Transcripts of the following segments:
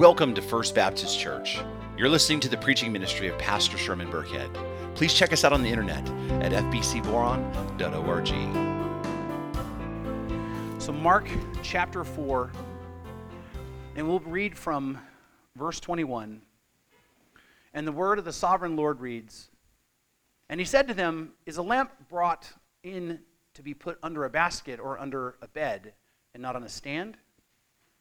Welcome to First Baptist Church. You're listening to the preaching ministry of Pastor Sherman Burkhead. Please check us out on the internet at fbcboron.org. So, Mark chapter 4, and we'll read from verse 21. And the word of the sovereign Lord reads And he said to them, Is a lamp brought in to be put under a basket or under a bed, and not on a stand?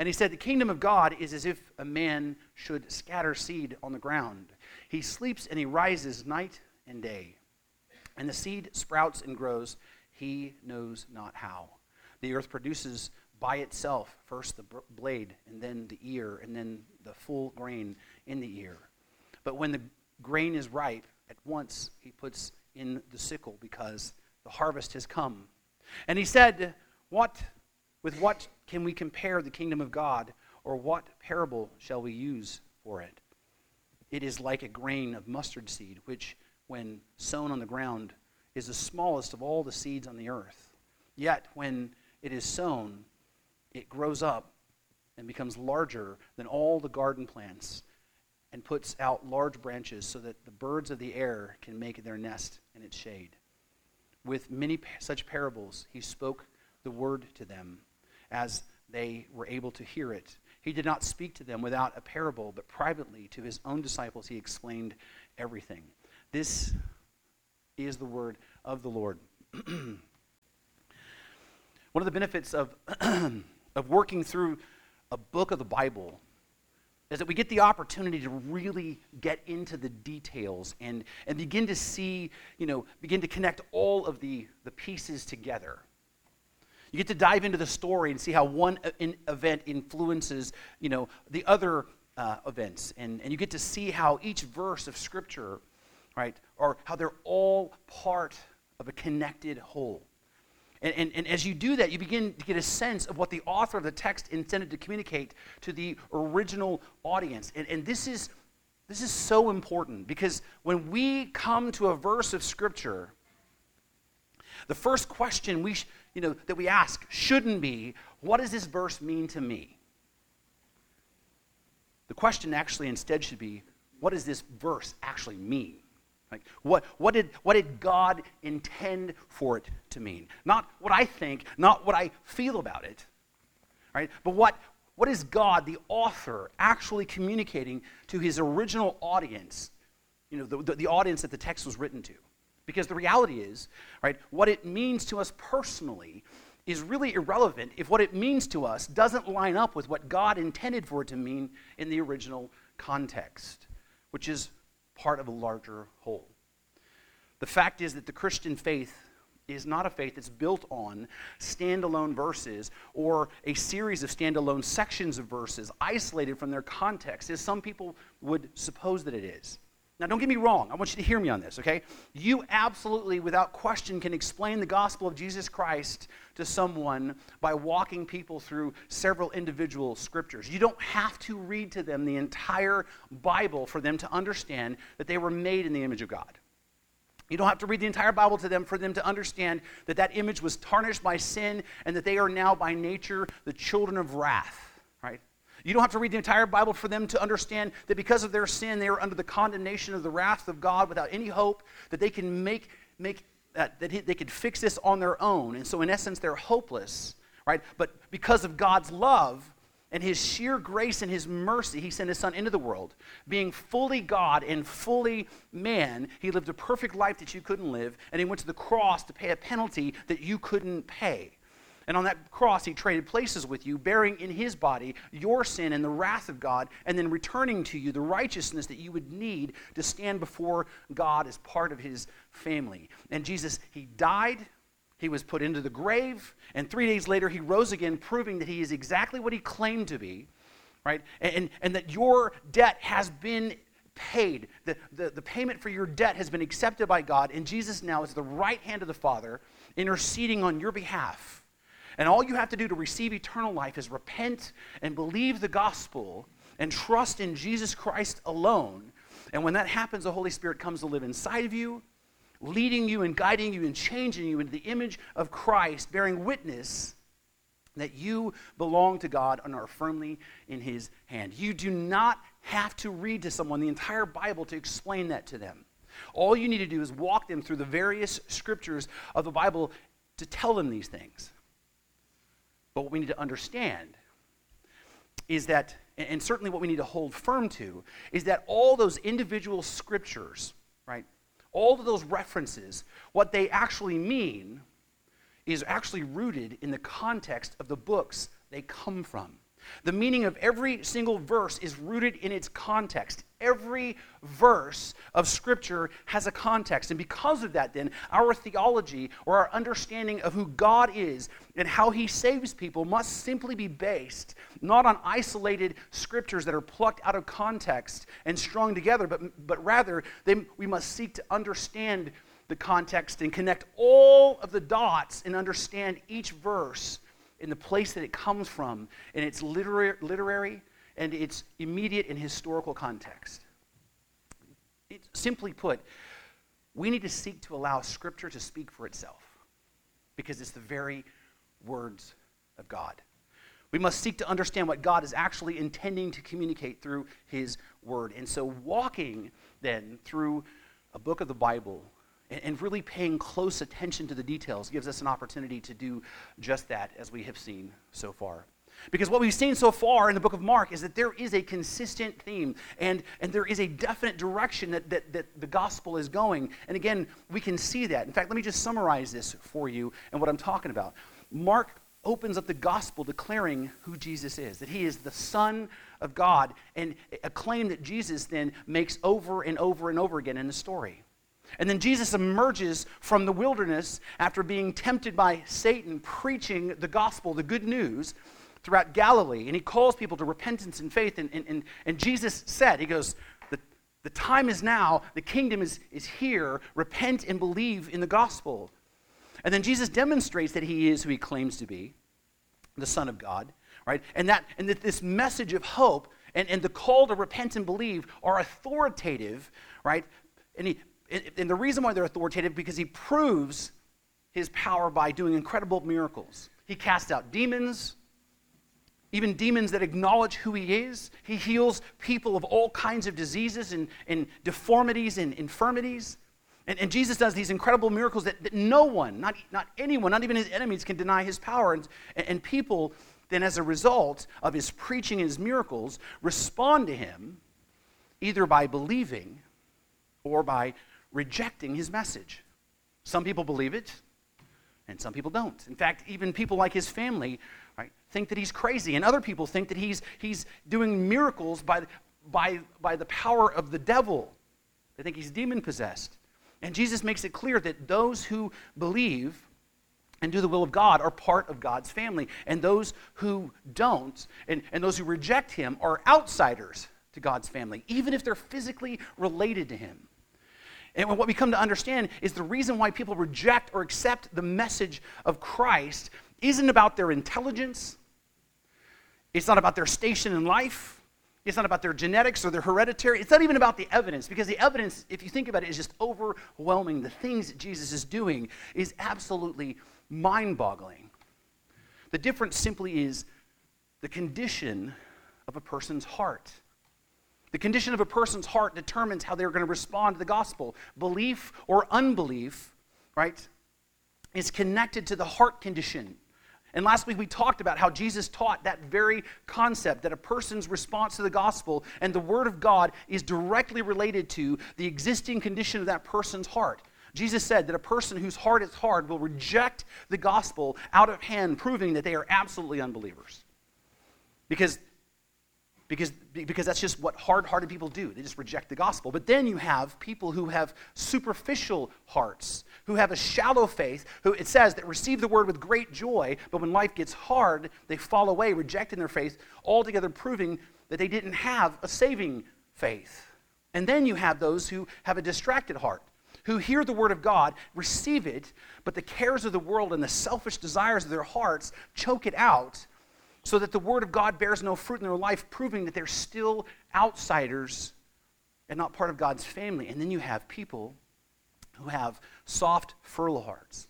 And he said, The kingdom of God is as if a man should scatter seed on the ground. He sleeps and he rises night and day. And the seed sprouts and grows, he knows not how. The earth produces by itself first the blade, and then the ear, and then the full grain in the ear. But when the grain is ripe, at once he puts in the sickle because the harvest has come. And he said, What with what can we compare the kingdom of God, or what parable shall we use for it? It is like a grain of mustard seed, which, when sown on the ground, is the smallest of all the seeds on the earth. Yet, when it is sown, it grows up and becomes larger than all the garden plants and puts out large branches so that the birds of the air can make their nest in its shade. With many such parables, he spoke the word to them as they were able to hear it. He did not speak to them without a parable, but privately to his own disciples he explained everything. This is the word of the Lord. One of the benefits of, of working through a book of the Bible is that we get the opportunity to really get into the details and, and begin to see, you know, begin to connect all of the, the pieces together. You get to dive into the story and see how one event influences, you know, the other uh, events. And, and you get to see how each verse of Scripture, right, or how they're all part of a connected whole. And, and, and, as you do that, you begin to get a sense of what the author of the text intended to communicate to the original audience. And, and this, is, this is so important because when we come to a verse of Scripture, the first question we, sh- you know, that we ask shouldn't be, what does this verse mean to me? The question actually instead should be, what does this verse actually mean? Like, what, what, did, what did God intend for it to mean? Not what I think, not what I feel about it, right? But what, what is God, the author, actually communicating to his original audience, you know, the, the, the audience that the text was written to? Because the reality is, right, what it means to us personally is really irrelevant if what it means to us doesn't line up with what God intended for it to mean in the original context, which is part of a larger whole. The fact is that the Christian faith is not a faith that's built on standalone verses or a series of standalone sections of verses isolated from their context, as some people would suppose that it is. Now, don't get me wrong. I want you to hear me on this, okay? You absolutely, without question, can explain the gospel of Jesus Christ to someone by walking people through several individual scriptures. You don't have to read to them the entire Bible for them to understand that they were made in the image of God. You don't have to read the entire Bible to them for them to understand that that image was tarnished by sin and that they are now by nature the children of wrath? You don't have to read the entire Bible for them to understand that because of their sin, they are under the condemnation of the wrath of God without any hope that they can make, make uh, that they could fix this on their own. And so, in essence, they're hopeless, right? But because of God's love and his sheer grace and his mercy, he sent his son into the world. Being fully God and fully man, he lived a perfect life that you couldn't live, and he went to the cross to pay a penalty that you couldn't pay. And on that cross, he traded places with you, bearing in his body your sin and the wrath of God, and then returning to you the righteousness that you would need to stand before God as part of his family. And Jesus, he died, he was put into the grave, and three days later, he rose again, proving that he is exactly what he claimed to be, right? And, and that your debt has been paid. The, the, the payment for your debt has been accepted by God, and Jesus now is the right hand of the Father, interceding on your behalf. And all you have to do to receive eternal life is repent and believe the gospel and trust in Jesus Christ alone. And when that happens, the Holy Spirit comes to live inside of you, leading you and guiding you and changing you into the image of Christ, bearing witness that you belong to God and are firmly in His hand. You do not have to read to someone the entire Bible to explain that to them. All you need to do is walk them through the various scriptures of the Bible to tell them these things. But what we need to understand is that, and certainly what we need to hold firm to, is that all those individual scriptures, right, all of those references, what they actually mean is actually rooted in the context of the books they come from. The meaning of every single verse is rooted in its context. Every verse of Scripture has a context. And because of that, then, our theology or our understanding of who God is and how He saves people must simply be based not on isolated Scriptures that are plucked out of context and strung together, but, but rather they, we must seek to understand the context and connect all of the dots and understand each verse in the place that it comes from in its literary, literary and its immediate and historical context. Simply put, we need to seek to allow Scripture to speak for itself because it's the very words of God. We must seek to understand what God is actually intending to communicate through His Word. And so, walking then through a book of the Bible and really paying close attention to the details gives us an opportunity to do just that, as we have seen so far. Because what we've seen so far in the book of Mark is that there is a consistent theme and, and there is a definite direction that, that, that the gospel is going. And again, we can see that. In fact, let me just summarize this for you and what I'm talking about. Mark opens up the gospel declaring who Jesus is, that he is the Son of God, and a claim that Jesus then makes over and over and over again in the story. And then Jesus emerges from the wilderness after being tempted by Satan, preaching the gospel, the good news, throughout Galilee. And he calls people to repentance and faith. And, and, and, and Jesus said, He goes, the, the time is now, the kingdom is, is here. Repent and believe in the gospel. And then Jesus demonstrates that he is who he claims to be, the Son of God, right? And that, and that this message of hope and, and the call to repent and believe are authoritative, right? And he, and the reason why they're authoritative because he proves his power by doing incredible miracles. He casts out demons, even demons that acknowledge who he is. He heals people of all kinds of diseases and, and deformities and infirmities. And, and, Jesus does these incredible miracles that, that, no one, not, not anyone, not even his enemies, can deny his power. And, and people, then, as a result of his preaching and his miracles, respond to him either by believing or by rejecting his message. Some people believe it, and some people don't. In fact, even people like his family right, think that he's crazy, and other people think that he's, he's doing miracles by, by, by the power of the devil. They think he's demon possessed. And Jesus makes it clear that those who believe and do the will of God are part of God's family. And those who don't, and, and those who reject him, are outsiders to God's family, even if they're physically related to him. And what we come to understand is the reason why people reject or accept the message of Christ isn't about their intelligence, it's not about their station in life. It's not about their genetics or their hereditary. It's not even about the evidence, because the evidence, if you think about it, is just overwhelming. The things that Jesus is doing is absolutely mind boggling. The difference simply is the condition of a person's heart. The condition of a person's heart determines how they're going to respond to the gospel. Belief or unbelief, right, is connected to the heart condition. And last week we talked about how Jesus taught that very concept that a person's response to the gospel and the word of God is directly related to the existing condition of that person's heart. Jesus said that a person whose heart is hard will reject the gospel out of hand, proving that they are absolutely unbelievers. Because because, because that's just what hard hearted people do. They just reject the gospel. But then you have people who have superficial hearts, who have a shallow faith, who it says that receive the word with great joy, but when life gets hard, they fall away, rejecting their faith, altogether proving that they didn't have a saving faith. And then you have those who have a distracted heart, who hear the word of God, receive it, but the cares of the world and the selfish desires of their hearts choke it out so that the word of God bears no fruit in their life, proving that they're still outsiders and not part of God's family. And then you have people who have soft, fertile hearts.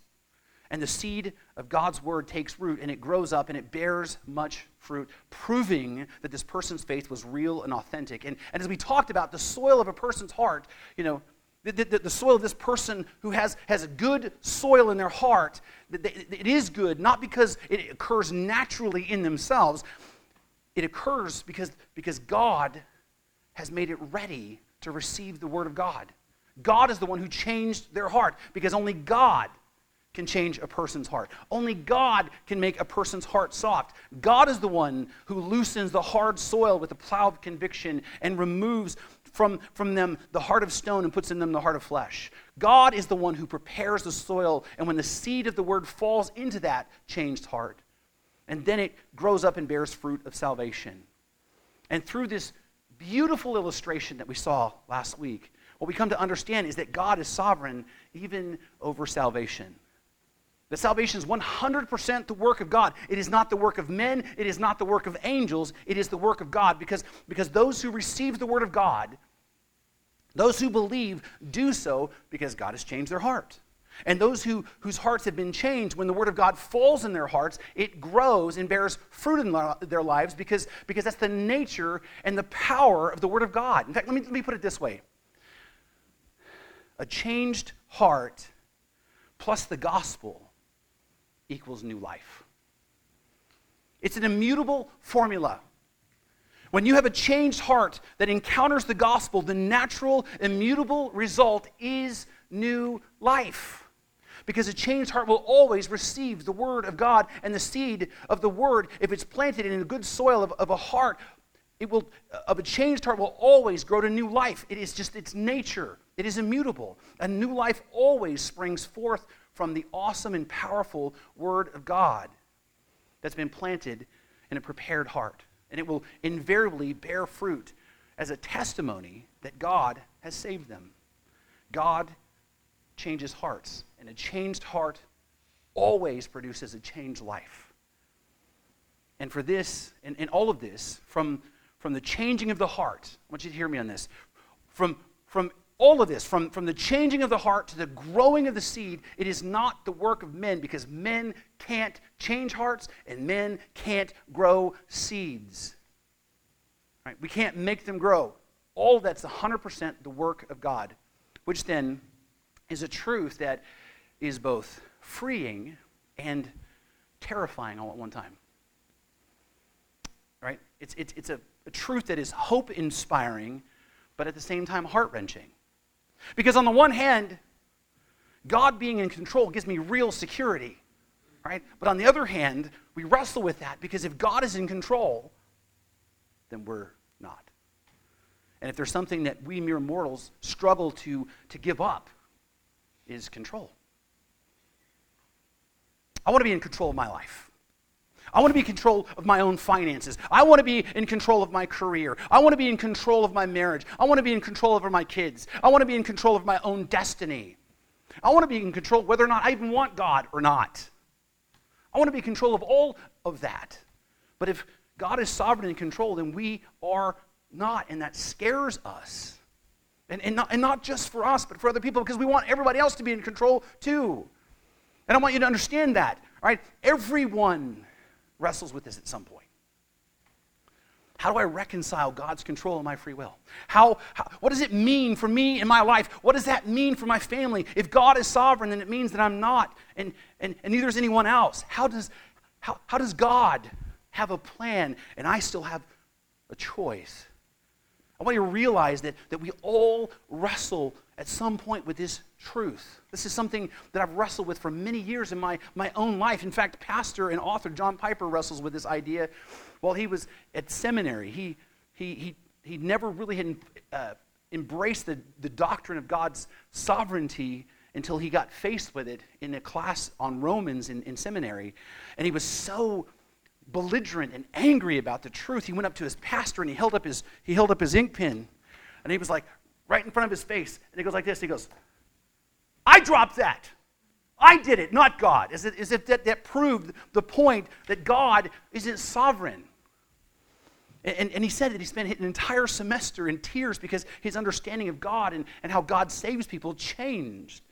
And the seed of God's word takes root and it grows up and it bears much fruit, proving that this person's faith was real and authentic. And, and as we talked about, the soil of a person's heart, you know, the, the, the, soil of this person who has, has a good soil in their heart, it is good, not because it occurs naturally in themselves. It occurs because, because God has made it ready to receive the Word of God. God is the one who changed their heart because only God can change a person's heart. Only God can make a person's heart soft. God is the one who loosens the hard soil with the plow of conviction and removes from, from them the heart of stone and puts in them the heart of flesh. God is the one who prepares the soil, and when the seed of the word falls into that changed heart, and then it grows up and bears fruit of salvation. And through this beautiful illustration that we saw last week, what we come to understand is that God is sovereign even over salvation. That salvation is 100% the work of God. It is not the work of men, it is not the work of angels, it is the work of God because, because those who receive the word of God, those who believe, do so because God has changed their heart. And those who, whose hearts have been changed, when the word of God falls in their hearts, it grows and bears fruit in their lives because, because that's the nature and the power of the word of God. In fact, let me, let me put it this way a changed heart plus the gospel equals new life. It's an immutable formula. When you have a changed heart that encounters the gospel, the natural, immutable result is new life. Because a changed heart will always receive the word of God and the seed of the word, if it's planted in a good soil of, of a heart, it will, of a changed heart will always grow to new life. It is just its nature. It is immutable. A new life always springs forth from the awesome and powerful Word of God that's been planted in a prepared heart. And it will invariably bear fruit as a testimony that God has saved them. God changes hearts, and a changed heart always produces a changed life. And for this, and, and all of this, from, from the changing of the heart, I want you to hear me on this, from, from all of this, from, from the changing of the heart to the growing of the seed, it is not the work of men because men can't change hearts and men can't grow seeds. Right? We can't make them grow. All that's 100% the work of God, which then is a truth that is both freeing and terrifying all at one time. Right? It's, it's, it's a, a truth that is hope inspiring, but at the same time heart wrenching. Because on the one hand, God being in control gives me real security, right? But on the other hand, we wrestle with that because if God is in control, then we're not. And if there's something that we mere mortals struggle to, to give up, is control. I want to be in control of my life. I want to be in control of my own finances. I want to be in control of my career. I want to be in control of my marriage. I want to be in control over my kids. I want to be in control of my own destiny. I want to be in control whether or not I even want God or not. I want to be in control of all of that. But if God is sovereign and in control, then we are not, and that scares us. And, and, not, and not just for us, but for other people, because we want everybody else to be in control too. And I want you to understand that, right? Everyone wrestles with this at some point. How do I reconcile God's control of my free will? How, how, what does it mean for me in my life? What does that mean for my family? If God is sovereign, then it means that I'm not, and, and, and neither is anyone else. How does, how, how does God have a plan and I still have a choice? I want you to realize that, that we all wrestle at some point with this truth. This is something that I've wrestled with for many years in my, my own life. In fact, pastor and author John Piper wrestles with this idea while he was at seminary. He, he, he, he never really had uh, embraced the, the doctrine of God's sovereignty until he got faced with it in a class on Romans in, in seminary. And he was so belligerent and angry about the truth. He went up to his pastor and he held up his, he held up his ink pen and he was like, right in front of his face. And he goes like this. He goes, I dropped that. I did it, not God. Is as if that, that proved the point that God isn't sovereign. And, and, he said that he spent an entire semester in tears because his understanding of God and, and how God saves people changed.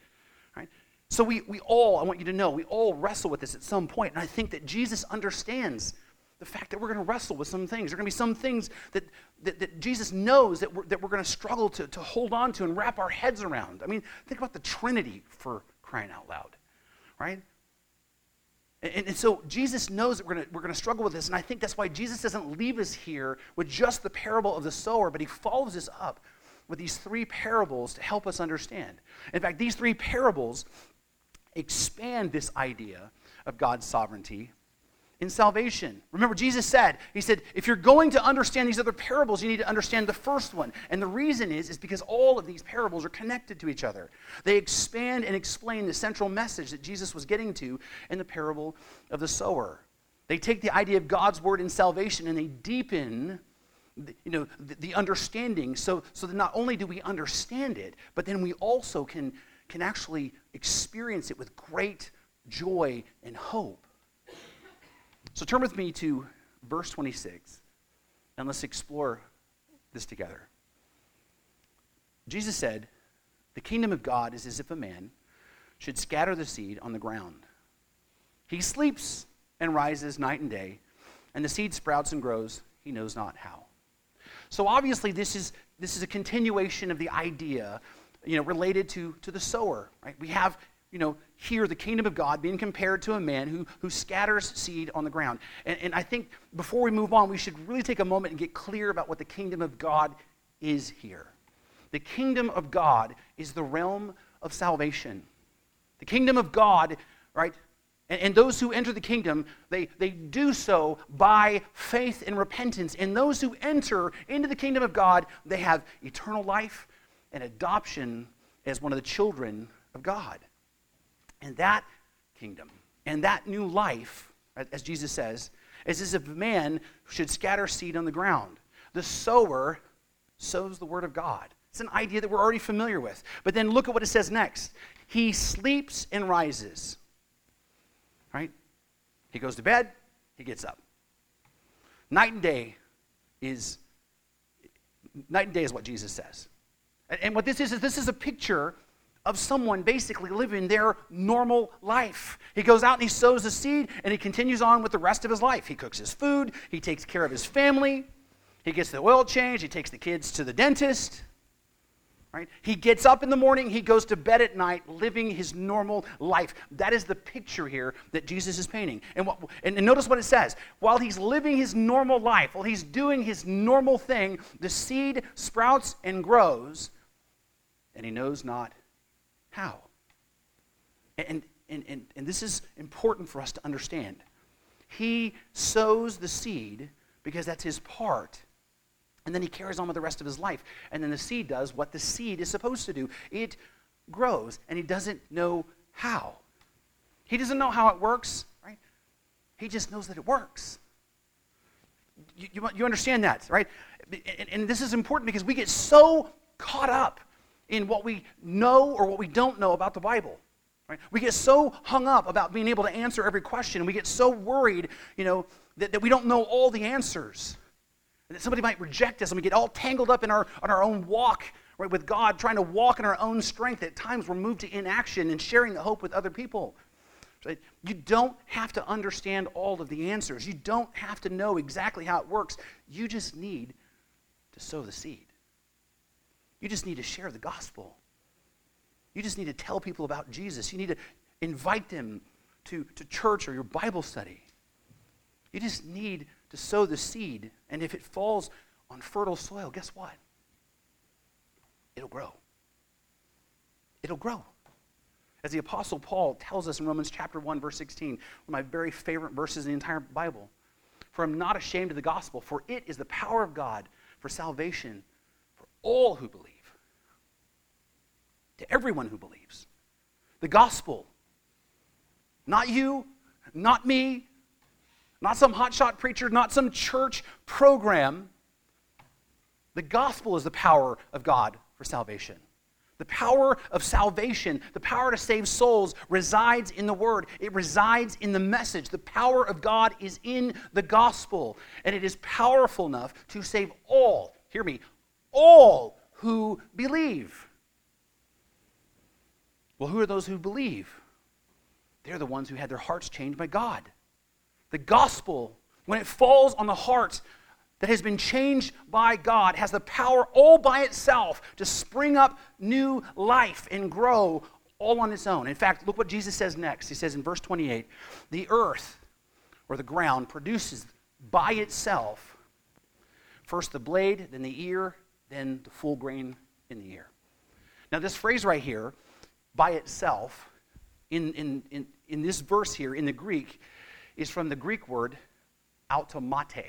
Right? So we, we all, I want you to know, we all wrestle with this at some point. And I think that Jesus understands the fact that we're going to wrestle with some things. There are going to be some things that, that, that Jesus knows that we're, that we're going to struggle to, to hold on to and wrap our heads around. I mean, think about the Trinity for crying out loud, right? And, and so Jesus knows that we're going we're to struggle with this, and I think that's why Jesus doesn't leave us here with just the parable of the sower, but he follows us up with these three parables to help us understand. In fact, these three parables expand this idea of God's sovereignty in salvation. Remember, Jesus said, He said, if you're going to understand these other parables, you need to understand the first one. And the reason is, is because all of these parables are connected to each other. They expand and explain the central message that Jesus was getting to in the parable of the sower. They take the idea of God's word in salvation and they deepen you know, the, the understanding so, so that not only do we understand it, but then we also can, can actually experience it with great joy and hope. So turn with me to verse 26, and let's explore this together. Jesus said, The kingdom of God is as if a man should scatter the seed on the ground. He sleeps and rises night and day, and the seed sprouts and grows, he knows not how. So obviously, this is, this is a continuation of the idea you know, related to, to the sower. Right? We have you know, here the kingdom of God being compared to a man who, who scatters seed on the ground. And, and I think before we move on, we should really take a moment and get clear about what the kingdom of God is here. The kingdom of God is the realm of salvation. The kingdom of God, right? And, and those who enter the kingdom, they, they do so by faith and repentance. And those who enter into the kingdom of God, they have eternal life and adoption as one of the children of God. And that kingdom and that new life, as Jesus says, is as if a man should scatter seed on the ground. The sower sows the word of God. It's an idea that we're already familiar with. But then look at what it says next. He sleeps and rises. Right? He goes to bed, he gets up. Night and day is night and day is what Jesus says. And what this is is this is a picture of someone basically living their normal life. He goes out and he sows the seed and he continues on with the rest of his life. He cooks his food, he takes care of his family, he gets the oil change, he takes the kids to the dentist. Right? He gets up in the morning, he goes to bed at night, living his normal life. That is the picture here that Jesus is painting. And, what, and, and notice what it says. While he's living his normal life, while he's doing his normal thing, the seed sprouts and grows, and he knows not how? And, and, and, and this is important for us to understand. He sows the seed because that's his part. And then he carries on with the rest of his life. And then the seed does what the seed is supposed to do it grows, and he doesn't know how. He doesn't know how it works, right? He just knows that it works. You, you, you understand that, right? And, and this is important because we get so caught up in what we know or what we don't know about the Bible. Right? We get so hung up about being able to answer every question, we get so worried, you know, that, that we don't know all the answers. And that somebody might reject us, and we get all tangled up in our, on our own walk right, with God, trying to walk in our own strength. At times, we're moved to inaction and sharing the hope with other people. Right? You don't have to understand all of the answers. You don't have to know exactly how it works. You just need to sow the seed. You just need to share the gospel. You just need to tell people about Jesus. You need to invite them to, to church or your Bible study. You just need to sow the seed. And if it falls on fertile soil, guess what? It'll grow. It'll grow. As the Apostle Paul tells us in Romans chapter 1, verse 16, one of my very favorite verses in the entire Bible. For I'm not ashamed of the gospel, for it is the power of God for salvation for all who believe, to everyone who believes. The gospel, not you, not me, not some hotshot preacher, not some church program. The gospel is the power of God for salvation. The power of salvation, the power to save souls, resides in the Word. It resides in the message. The power of God is in the gospel, and it is powerful enough to save all, hear me, all who believe. Well, who are those who believe? They're the ones who had their hearts changed by God. The gospel, when it falls on the heart that has been changed by God has the power all by itself to spring up new life and grow all on its own. In fact, look what Jesus says next. He says in verse 28 the earth or the ground produces by itself first the blade, then the ear, then the full grain in the ear. Now, this phrase right here, by itself, in, in, in, in this verse here in the Greek, is from the Greek word automate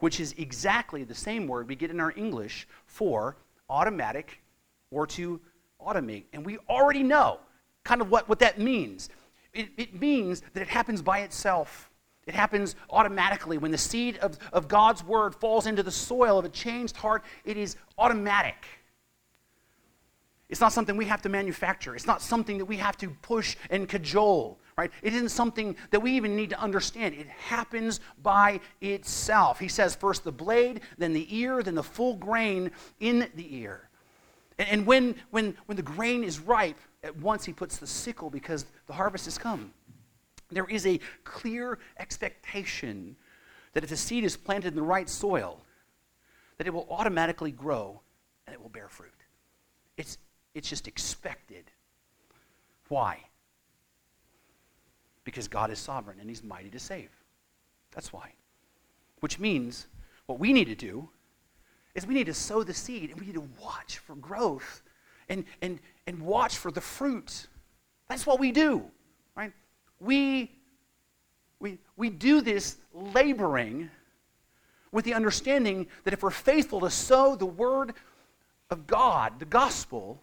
which is exactly the same word we get in our English for automatic or to automate. And we already know kind of what, what that means. It, it means that it happens by itself. It happens automatically. When the seed of, of God's word falls into the soil of a changed heart, it is automatic. It's not something we have to manufacture. It's not something that we have to push and cajole right? It isn't something that we even need to understand. It happens by itself. He says first the blade, then the ear, then the full grain in the ear. And, when, when, when the grain is ripe, at once he puts the sickle because the harvest has come. There is a clear expectation that if the seed is planted in the right soil, that it will automatically grow and it will bear fruit. It's, it's just expected. Why? because God is sovereign and He's mighty to save. That's why. Which means what we need to do is we need to sow the seed and we need to watch for growth and, and, and watch for the fruit. That's what we do, right? We, we, we do this laboring with the understanding that if we're faithful to sow the word of God, the gospel,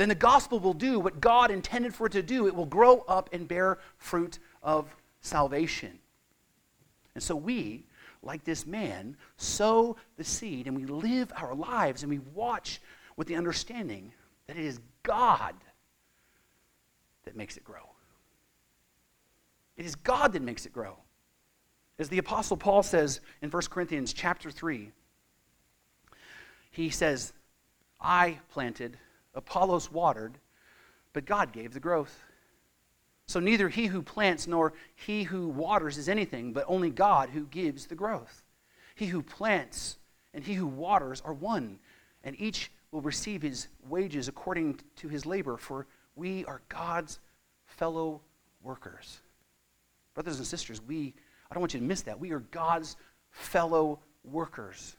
then the gospel will do what God intended for it to do. It will grow up and bear fruit of salvation. And so we, like this man, sow the seed and we live our lives and we watch with the understanding that it is God that makes it grow. It is God that makes it grow. As the apostle Paul says in 1 Corinthians chapter 3, he says, I planted Apollos watered, but God gave the growth. So neither he who plants nor he who waters is anything, but only God who gives the growth. He who plants and he who waters are one, and each will receive his wages according to his labor, for we are God's fellow workers. Brothers and sisters, we, I don't want you to miss that. We are God's fellow workers.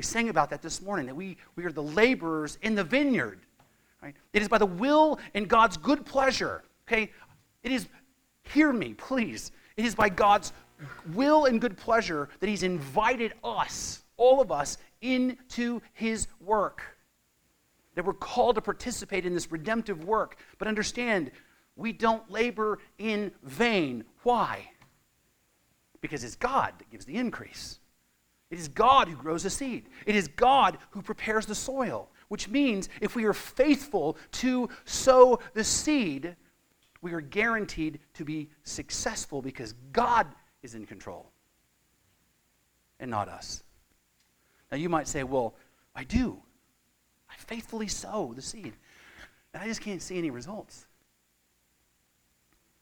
We sang about that this morning, that we, we are the laborers in the vineyard. Right? It is by the will and God's good pleasure. Okay? It is, hear me, please. It is by God's will and good pleasure that He's invited us, all of us, into His work. That we're called to participate in this redemptive work. But understand, we don't labor in vain. Why? Because it's God that gives the increase. It is God who grows the seed. It is God who prepares the soil, which means if we are faithful to sow the seed, we are guaranteed to be successful because God is in control and not us. Now you might say, well, I do. I faithfully sow the seed, and I just can't see any results.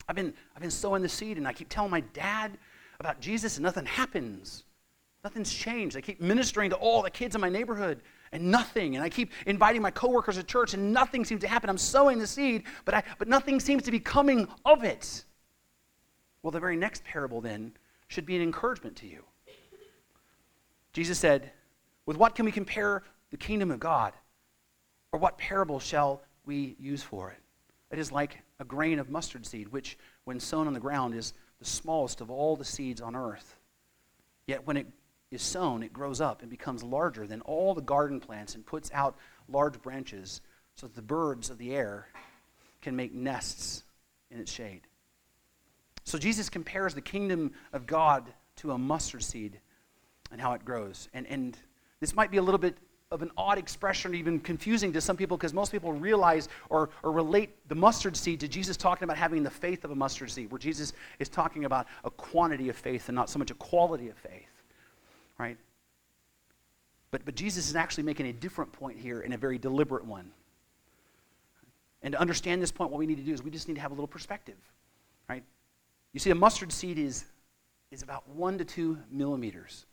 I've been, I've been sowing the seed, and I keep telling my dad about Jesus, and nothing happens. Nothing's changed. I keep ministering to all the kids in my neighborhood and nothing. And I keep inviting my coworkers to church and nothing seems to happen. I'm sowing the seed, but, I, but nothing seems to be coming of it. Well, the very next parable then should be an encouragement to you. Jesus said, With what can we compare the kingdom of God? Or what parable shall we use for it? It is like a grain of mustard seed, which, when sown on the ground, is the smallest of all the seeds on earth. Yet when it is sown, it grows up and becomes larger than all the garden plants and puts out large branches so that the birds of the air can make nests in its shade. So Jesus compares the kingdom of God to a mustard seed and how it grows. And, and this might be a little bit of an odd expression, even confusing to some people, because most people realize or, or relate the mustard seed to Jesus talking about having the faith of a mustard seed, where Jesus is talking about a quantity of faith and not so much a quality of faith, right? But, but Jesus is actually making a different point here and a very deliberate one. And to understand this point, what we need to do is we just need to have a little perspective, right? You see, a mustard seed is, is about one to two millimeters.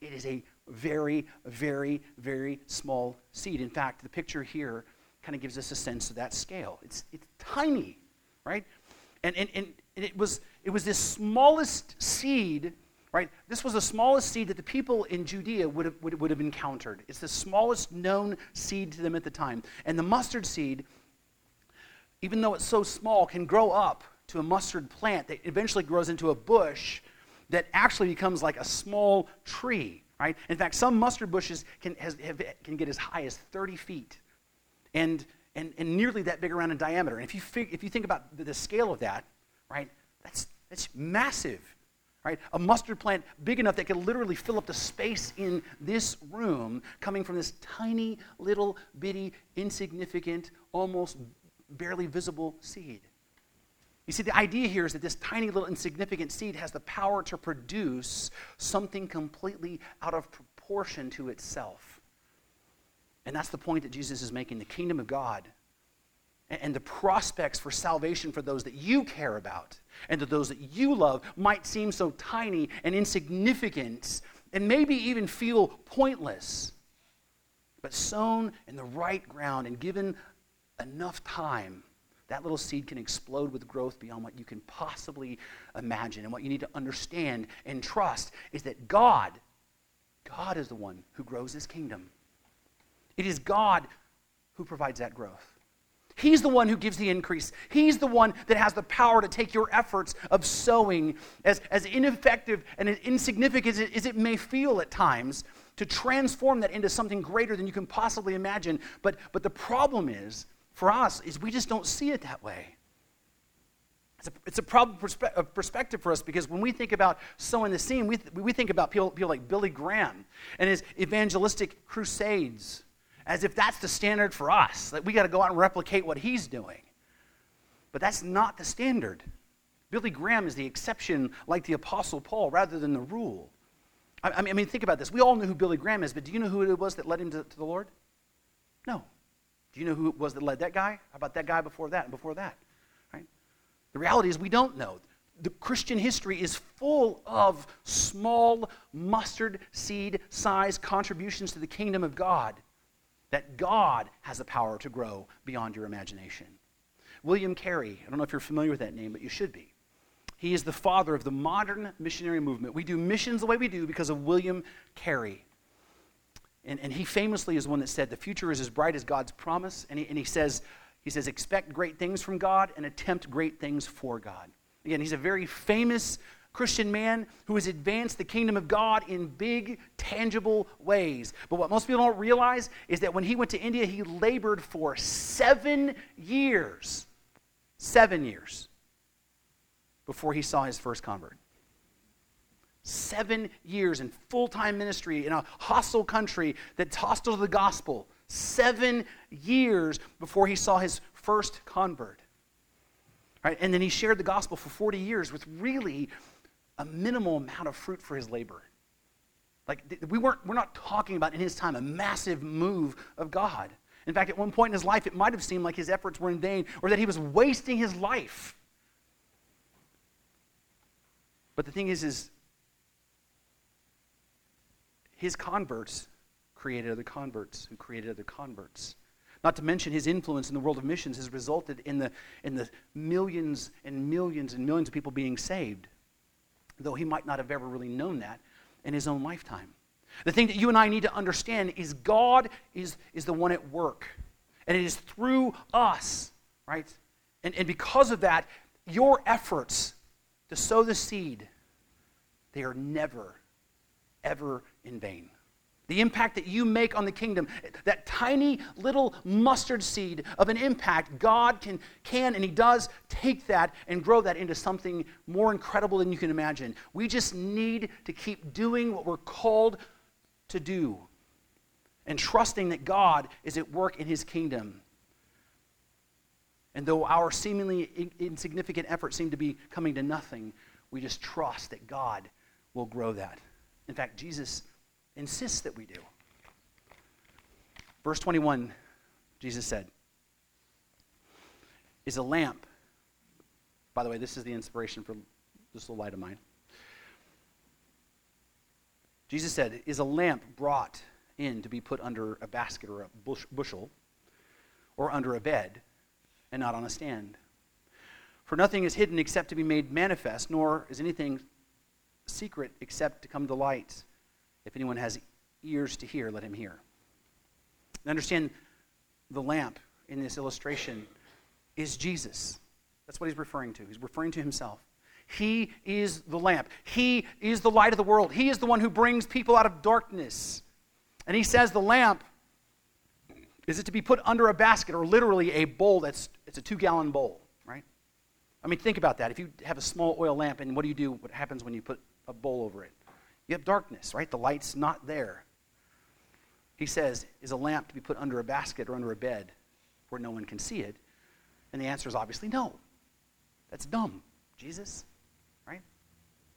It is a very, very, very small seed. In fact, the picture here kind of gives us a sense of that scale. It's, it's tiny, right? And, and, and it, was, it was this smallest seed, right? This was the smallest seed that the people in Judea would have, would, would have encountered. It's the smallest known seed to them at the time. And the mustard seed, even though it's so small, can grow up to a mustard plant that eventually grows into a bush that actually becomes like a small tree right? In fact, some mustard bushes can, has, have, can get as high as 30 feet and, and, and nearly that big around in diameter. And if you, fig, if you think about the, the scale of that, right, that's, that's massive, right? A mustard plant big enough that could literally fill up the space in this room coming from this tiny little bitty, insignificant, almost barely visible seed. You see, the idea here is that this tiny little insignificant seed has the power to produce something completely out of proportion to itself. And that's the point that Jesus is making. The kingdom of God and the prospects for salvation for those that you care about and to those that you love might seem so tiny and insignificant and maybe even feel pointless. But sown in the right ground and given enough time, that little seed can explode with growth beyond what you can possibly imagine. And what you need to understand and trust is that God, God is the one who grows his kingdom. It is God who provides that growth. He's the one who gives the increase. He's the one that has the power to take your efforts of sowing, as, as ineffective and as insignificant as it, as it may feel at times, to transform that into something greater than you can possibly imagine. But, but the problem is, for us is we just don't see it that way. It's a, it's a problem of perspective for us because when we think about sowing the seed, we, th- we think about people, people like Billy Graham and his evangelistic crusades as if that's the standard for us. That we got to go out and replicate what he's doing. But that's not the standard. Billy Graham is the exception, like the Apostle Paul, rather than the rule. I, I, mean, think about this. We all know who Billy Graham is, but do you know who it was that led him to, to the Lord? No. Do you know who it was that led that guy? How about that guy before that and before that? Right? The reality is we don't know. The Christian history is full of small mustard seed size contributions to the kingdom of God that God has the power to grow beyond your imagination. William Carey, I don't know if you're familiar with that name, but you should be. He is the father of the modern missionary movement. We do missions the way we do because of William Carey. And, and he famously is one that said, The future is as bright as God's promise. And he, and he, says, he says, Expect great things from God and attempt great things for God. Again, he's a very famous Christian man who has advanced the kingdom of God in big, tangible ways. But what most people don't realize is that when he went to India, he labored for seven years. Seven years before he saw his first convert. Seven years in full time ministry in a hostile country that's hostile to the gospel. Seven years before he saw his first convert. Right? And then he shared the gospel for 40 years with really a minimal amount of fruit for his labor. Like, we weren't, we're not talking about in his time a massive move of God. In fact, at one point in his life, it might have seemed like his efforts were in vain or that he was wasting his life. But the thing is, is his converts created other converts who created other converts. Not to mention his influence in the world of missions has resulted in the, in the millions and millions and millions of people being saved, though he might not have ever really known that in his own lifetime. The thing that you and I need to understand is God is, is the one at work, and it is through us, right? And, and because of that, your efforts to sow the seed, they are never, ever in vain. The impact that you make on the kingdom, that tiny little mustard seed of an impact, God can, can and He does take that and grow that into something more incredible than you can imagine. We just need to keep doing what we're called to do. and trusting that God is at work in his kingdom. And though our seemingly insignificant efforts seem to be coming to nothing, we just trust that God will grow that. In fact, Jesus insists that we do. Verse 21, Jesus said, is a lamp. By the way, this is the inspiration for this little light of mine. Jesus said, Is a lamp brought in to be put under a basket or a bush, bushel or under a bed and not on a stand? For nothing is hidden except to be made manifest, nor is anything secret except to come to light. If anyone has ears to hear, let him hear. And understand the lamp in this illustration is Jesus. That's what he's referring to. He's referring to himself. He is the lamp. He is the light of the world. He is the one who brings people out of darkness. And he says the lamp is it to be put under a basket or literally a bowl that's it's a 2-gallon bowl, right? I mean, think about that. If you have a small oil lamp and what do you do? What happens when you put a bowl over it? You have darkness, right? The light's not there. He says, is a lamp to be put under a basket or under a bed where no one can see it? And the answer is obviously no. That's dumb, Jesus, right?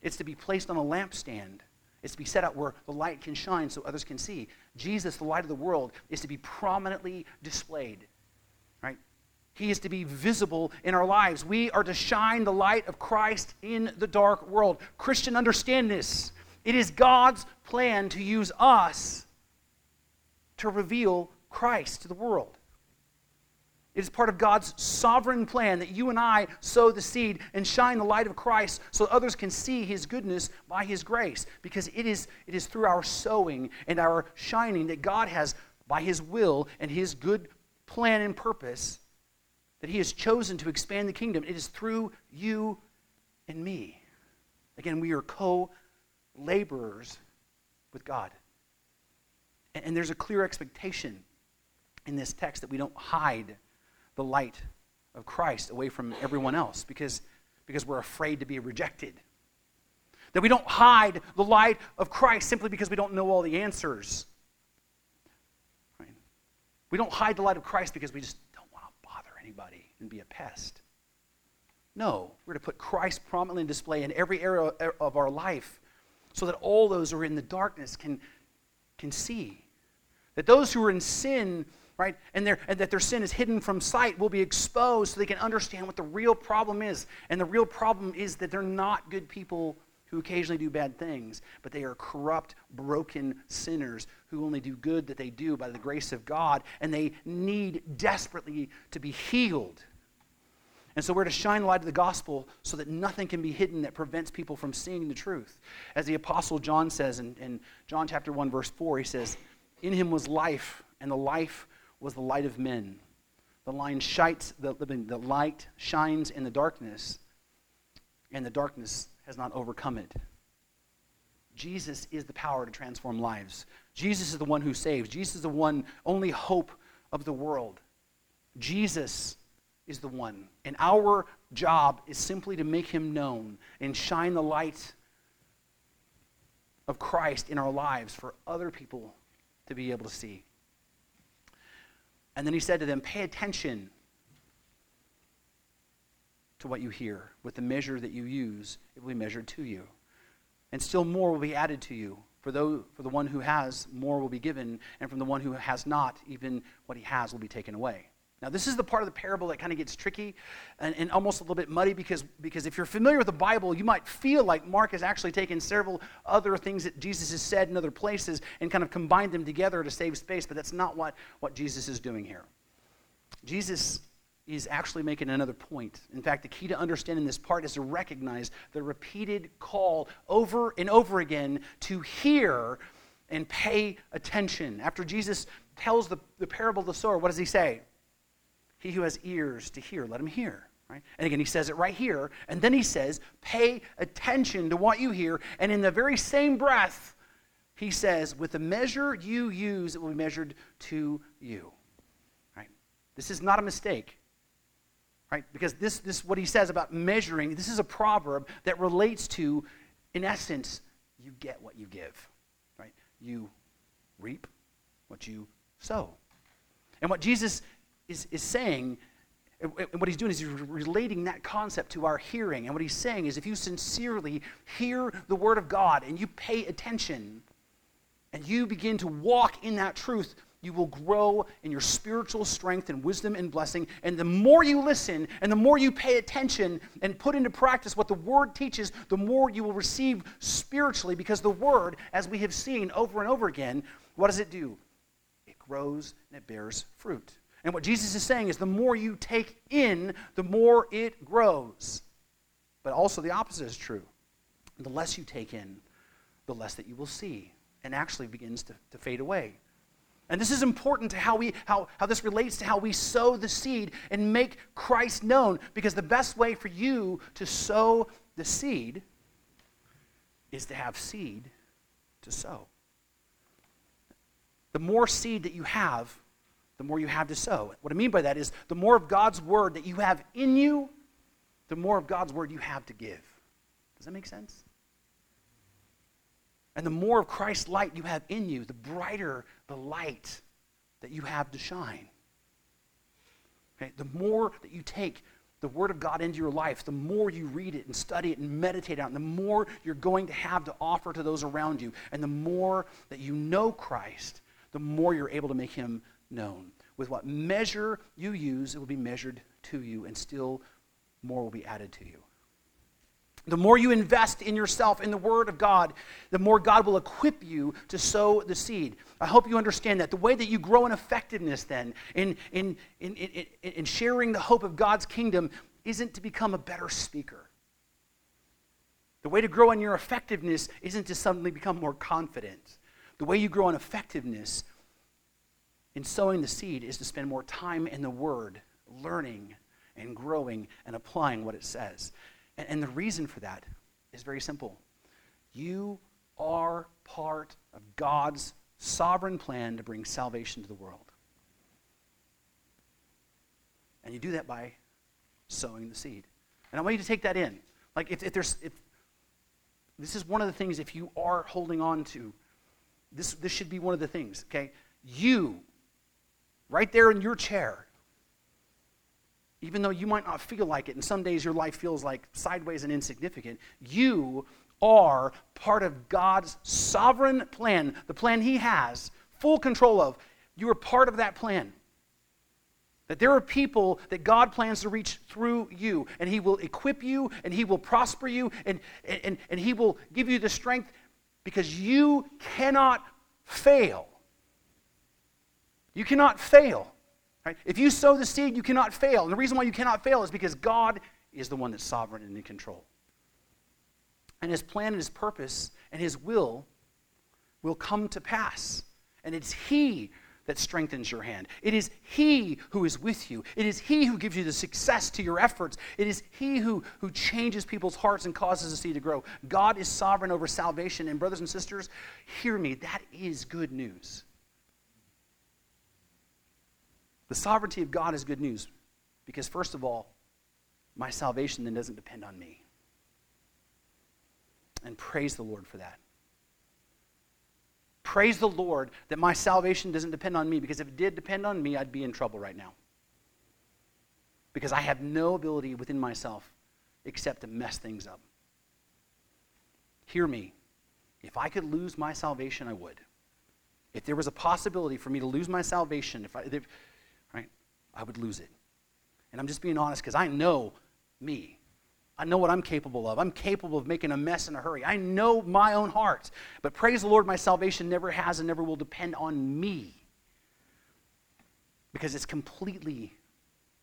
It's to be placed on a lampstand. It's to be set out where the light can shine so others can see. Jesus, the light of the world, is to be prominently displayed, right? He is to be visible in our lives. We are to shine the light of Christ in the dark world. Christian, understand this. It is God's plan to use us to reveal Christ to the world. It is part of God's sovereign plan that you and I sow the seed and shine the light of Christ so others can see his goodness by his grace. Because it is, it is through our sowing and our shining that God has, by his will and his good plan and purpose, that he has chosen to expand the kingdom. It is through you and me. Again, we are co laborers with God. And, and there's a clear expectation in this text that we don't hide the light of Christ away from everyone else because, because we're afraid to be rejected. That we don't hide the light of Christ simply because we don't know all the answers. Right? We don't hide the light of Christ because we just don't want to bother anybody and be a pest. No, we're to put Christ prominently in display in every area of our life so that all those who are in the darkness can, can see. That those who are in sin right? And, and, that their sin is hidden from sight will be exposed so they can understand what the real problem is. And the real problem is that they're not good people who occasionally do bad things, but they are corrupt, broken sinners who only do good that they do by the grace of God, and they need desperately to be healed. And so we're to shine the light of the gospel so that nothing can be hidden that prevents people from seeing the truth. As the Apostle John says in, in John chapter 1, verse 4, he says, In him was life, and the life was the light of men. The, line shines, the, the light shines in the darkness, and the darkness has not overcome it. Jesus is the power to transform lives. Jesus is the one who saves. Jesus is the one, only hope of the world. Jesus is the one. And our job is simply to make him known and shine the light of Christ in our lives for other people to be able to see. And then he said to them, Pay attention to what you hear. With the measure that you use, it will be measured to you. And still more will be added to you. For, those, for the one who has, more will be given. And from the one who has not, even what he has will be taken away. Now, this is the part of the parable that kind of gets tricky and, and, almost a little bit muddy because, because if you're familiar with the Bible, you might feel like Mark has actually taken several other things that Jesus has said in other places and kind of combined them together to save space, but that's not what, what Jesus is doing here. Jesus is actually making another point. In fact, the key to understanding this part is to recognize the repeated call over and over again to hear and pay attention. After Jesus tells the, the parable of the sower, what does he say? He who has ears to hear, let him hear. Right? And again, he says it right here. And then he says, pay attention to what you hear. And in the very same breath, he says, with the measure you use, it will be measured to you. Right? This is not a mistake. Right? Because this, this what he says about measuring, this is a proverb that relates to, in essence, you get what you give. Right? You reap what you sow. And what Jesus is, is saying, and what he's doing is he's relating that concept to our hearing. And what he's saying is if you sincerely hear the word of God and you pay attention and you begin to walk in that truth, you will grow in your spiritual strength and wisdom and blessing. And the more you listen and the more you pay attention and put into practice what the Word teaches, the more you will receive spiritually because the Word, as we have seen over and over again, what does it do? It grows and it bears fruit. And what Jesus is saying is the more you take in, the more it grows. But also the opposite is true. The less you take in, the less that you will see and actually begins to, to fade away. And this is important to how, we, how, how this relates to how we sow the seed and make Christ known. Because the best way for you to sow the seed is to have seed to sow. The more seed that you have, the more you have to sow. What I mean by that is the more of God's word that you have in you, the more of God's word you have to give. Does that make sense? And the more of Christ's light you have in you, the brighter the light that you have to shine. Okay? The more that you take the Word of God into your life, the more you read it and study it and meditate on it, the more you're going to have to offer to those around you. And the more that you know Christ, the more you're able to make Him known. With what measure you use, it will be measured to you, and still more will be added to you. The more you invest in yourself, in the Word of God, the more God will equip you to sow the seed. I hope you understand that. The way that you grow in effectiveness, then, in, in, in, in, in sharing the hope of God's kingdom, isn't to become a better speaker. The way to grow in your effectiveness isn't to suddenly become more confident. The way you grow in effectiveness in sowing the seed is to spend more time in the Word, learning and growing and applying what it says. And, and the reason for that is very simple. You are part of God's sovereign plan to bring salvation to the world. And you do that by sowing the seed. And I want you to take that in. Like if, if there's if this is one of the things if you are holding on to, this this should be one of the things, okay? You, right there in your chair, even though you might not feel like it, and some days your life feels like sideways and insignificant, you are part of God's sovereign plan, the plan He has full control of. You are part of that plan. That there are people that God plans to reach through you, and He will equip you, and He will prosper you, and, and, and He will give you the strength because you cannot fail. You cannot fail. Right? If you sow the seed, you cannot fail. And the reason why you cannot fail is because God is the one that's sovereign and in control. And his plan and his purpose and his will will come to pass. And it's he that strengthens your hand. It is He who is with you. It is He who gives you the success to your efforts. It is He who, who changes people's hearts and causes the seed to grow. God is sovereign over salvation. And, brothers and sisters, hear me, that is good news. The sovereignty of God is good news because, first of all, my salvation then doesn't depend on me. And praise the Lord for that. Praise the Lord that my salvation doesn't depend on me because if it did depend on me, I'd be in trouble right now. Because I have no ability within myself except to mess things up. Hear me. If I could lose my salvation, I would. If there was a possibility for me to lose my salvation, if I, if, I would lose it. And I'm just being honest because I know me. I know what I'm capable of. I'm capable of making a mess in a hurry. I know my own heart. But praise the Lord, my salvation never has and never will depend on me because it's completely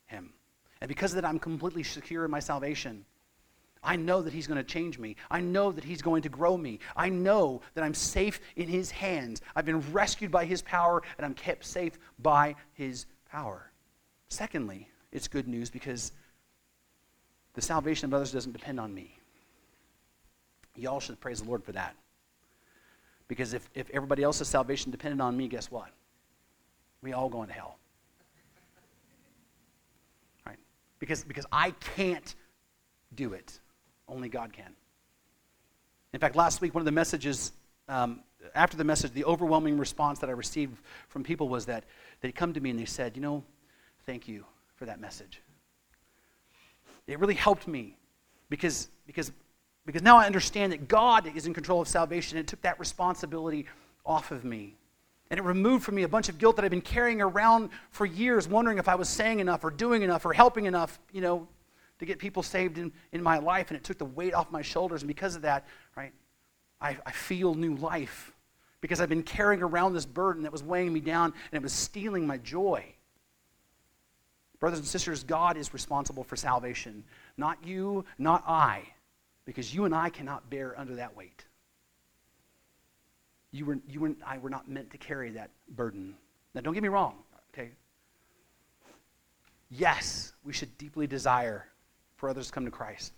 Him. And because of that, I'm completely secure in my salvation. I know that He's going to change me. I know that He's going to grow me. I know that I'm safe in His hands. I've been rescued by His power, and I'm kept safe by His power. Secondly, it's good news because the salvation of others doesn't depend on me. Y'all should praise the Lord for that. Because if, if everybody else's salvation depended on me, guess what? We all go into hell. Right? Because, because I can't do it. Only God can. In fact, last week, one of the messages um, after the message, the overwhelming response that I received from people was that they'd come to me and they said, You know, thank you for that message. It really helped me because, because, because now I understand that God is in control of salvation. and It took that responsibility off of me. And it removed from me a bunch of guilt that I've been carrying around for years, wondering if I was saying enough or doing enough or helping enough, you know, to get people saved in, in my life. And it took the weight off my shoulders. And because of that, right, I, I feel new life because I've been carrying around this burden that was weighing me down and it was stealing my joy. Brothers and sisters, God is responsible for salvation, not you, not I, because you and I cannot bear under that weight. You, were, you and I were not meant to carry that burden. Now, don't get me wrong, okay? Yes, we should deeply desire for others to come to Christ.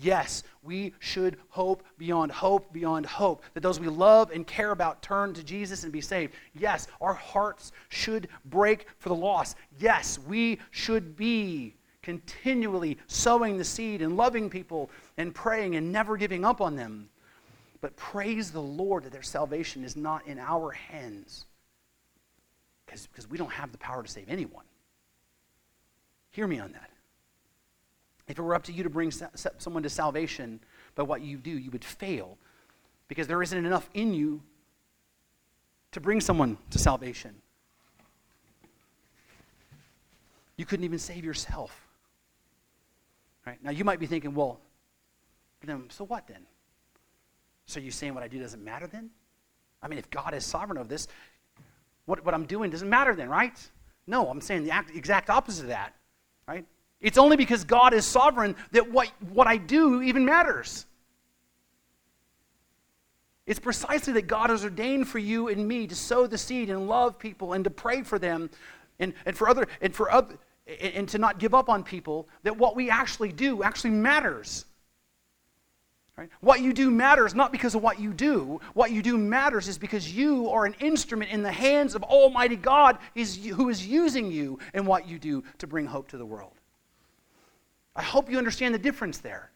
Yes, we should hope beyond hope beyond hope that those we love and care about turn to Jesus and be saved. Yes, our hearts should break for the lost. Yes, we should be continually sowing the seed and loving people and praying and never giving up on them. But praise the Lord that their salvation is not in our hands because we don't have the power to save anyone. Hear me on that. If it were up to you to bring someone to salvation by what you do, you would fail because there isn't enough in you to bring someone to salvation. You couldn't even save yourself. Right? Now you might be thinking, well, then so what then? So you're saying what I do doesn't matter then? I mean, if God is sovereign of this, what, what I'm doing doesn't matter then, right? No, I'm saying the exact opposite of that? It's only because God is sovereign that what, what I do even matters. It's precisely that God has ordained for you and me to sow the seed and love people and to pray for them and, and for other and for other and to not give up on people that what we actually do actually matters. Right? What you do matters not because of what you do. What you do matters is because you are an instrument in the hands of Almighty God is, who is using you and what you do to bring hope to the world. I hope you understand the difference there.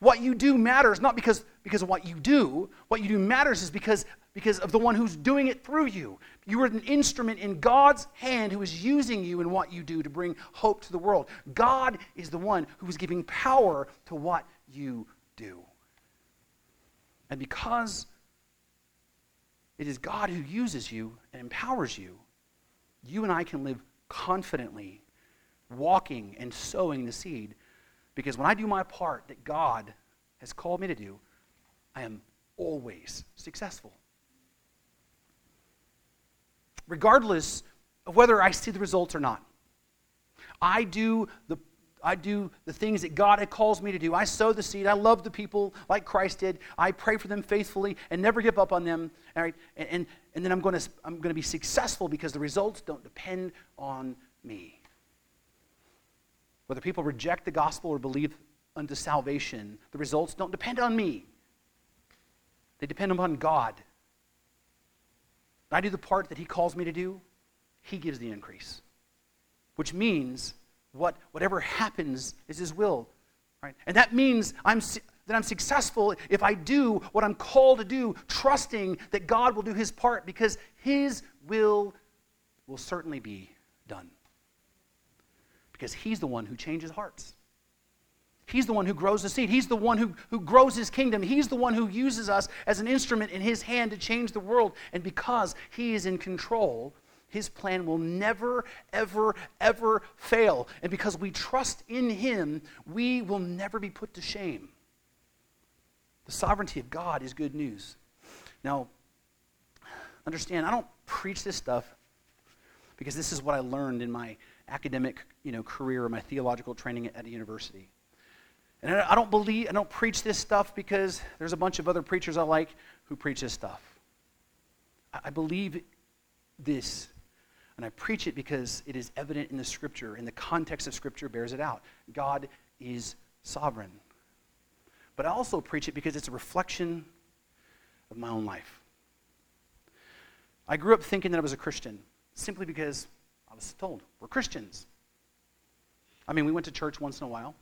What you do matters not because, because of what you do. What you do matters is because, because of the one who's doing it through you. You are an instrument in God's hand who is using you in what you do to bring hope to the world. God is the one who is giving power to what you do. And because it is God who uses you and empowers you, you and I can live confidently walking and sowing the seed. Because when I do my part that God has called me to do, I am always successful. Regardless of whether I see the results or not. I do the I do the things that God calls me to do. I sow the seed. I love the people like Christ did. I pray for them faithfully and never give up on them. All right? And, and, and then I'm going to I'm going to be successful because the results don't depend on me. Whether people reject the gospel or believe unto salvation, the results don't depend on me. They depend upon God. I do the part that He calls me to do, He gives the increase. Which means what, whatever happens is His will. Right? And that means I'm, that I'm successful if I do what I'm called to do, trusting that God will do His part because His will will certainly be because he's the one who changes hearts. He's the one who grows the seed. He's the one who, who grows his kingdom. He's the one who uses us as an instrument in his hand to change the world. And because he is in control, his plan will never, ever, ever fail. And because we trust in him, we will never be put to shame. The sovereignty of God is good news. Now, understand, I don't preach this stuff because this is what I learned in my academic you know, career or my theological training at a university. And I don't believe, I don't preach this stuff because there's a bunch of other preachers I like who preach this stuff. I believe this, and I preach it because it is evident in the Scripture, and the context of Scripture bears it out. God is sovereign. But I also preach it because it's a reflection of my own life. I grew up thinking that I was a Christian simply because I was told, we're Christians. I mean, we went to church once in a while,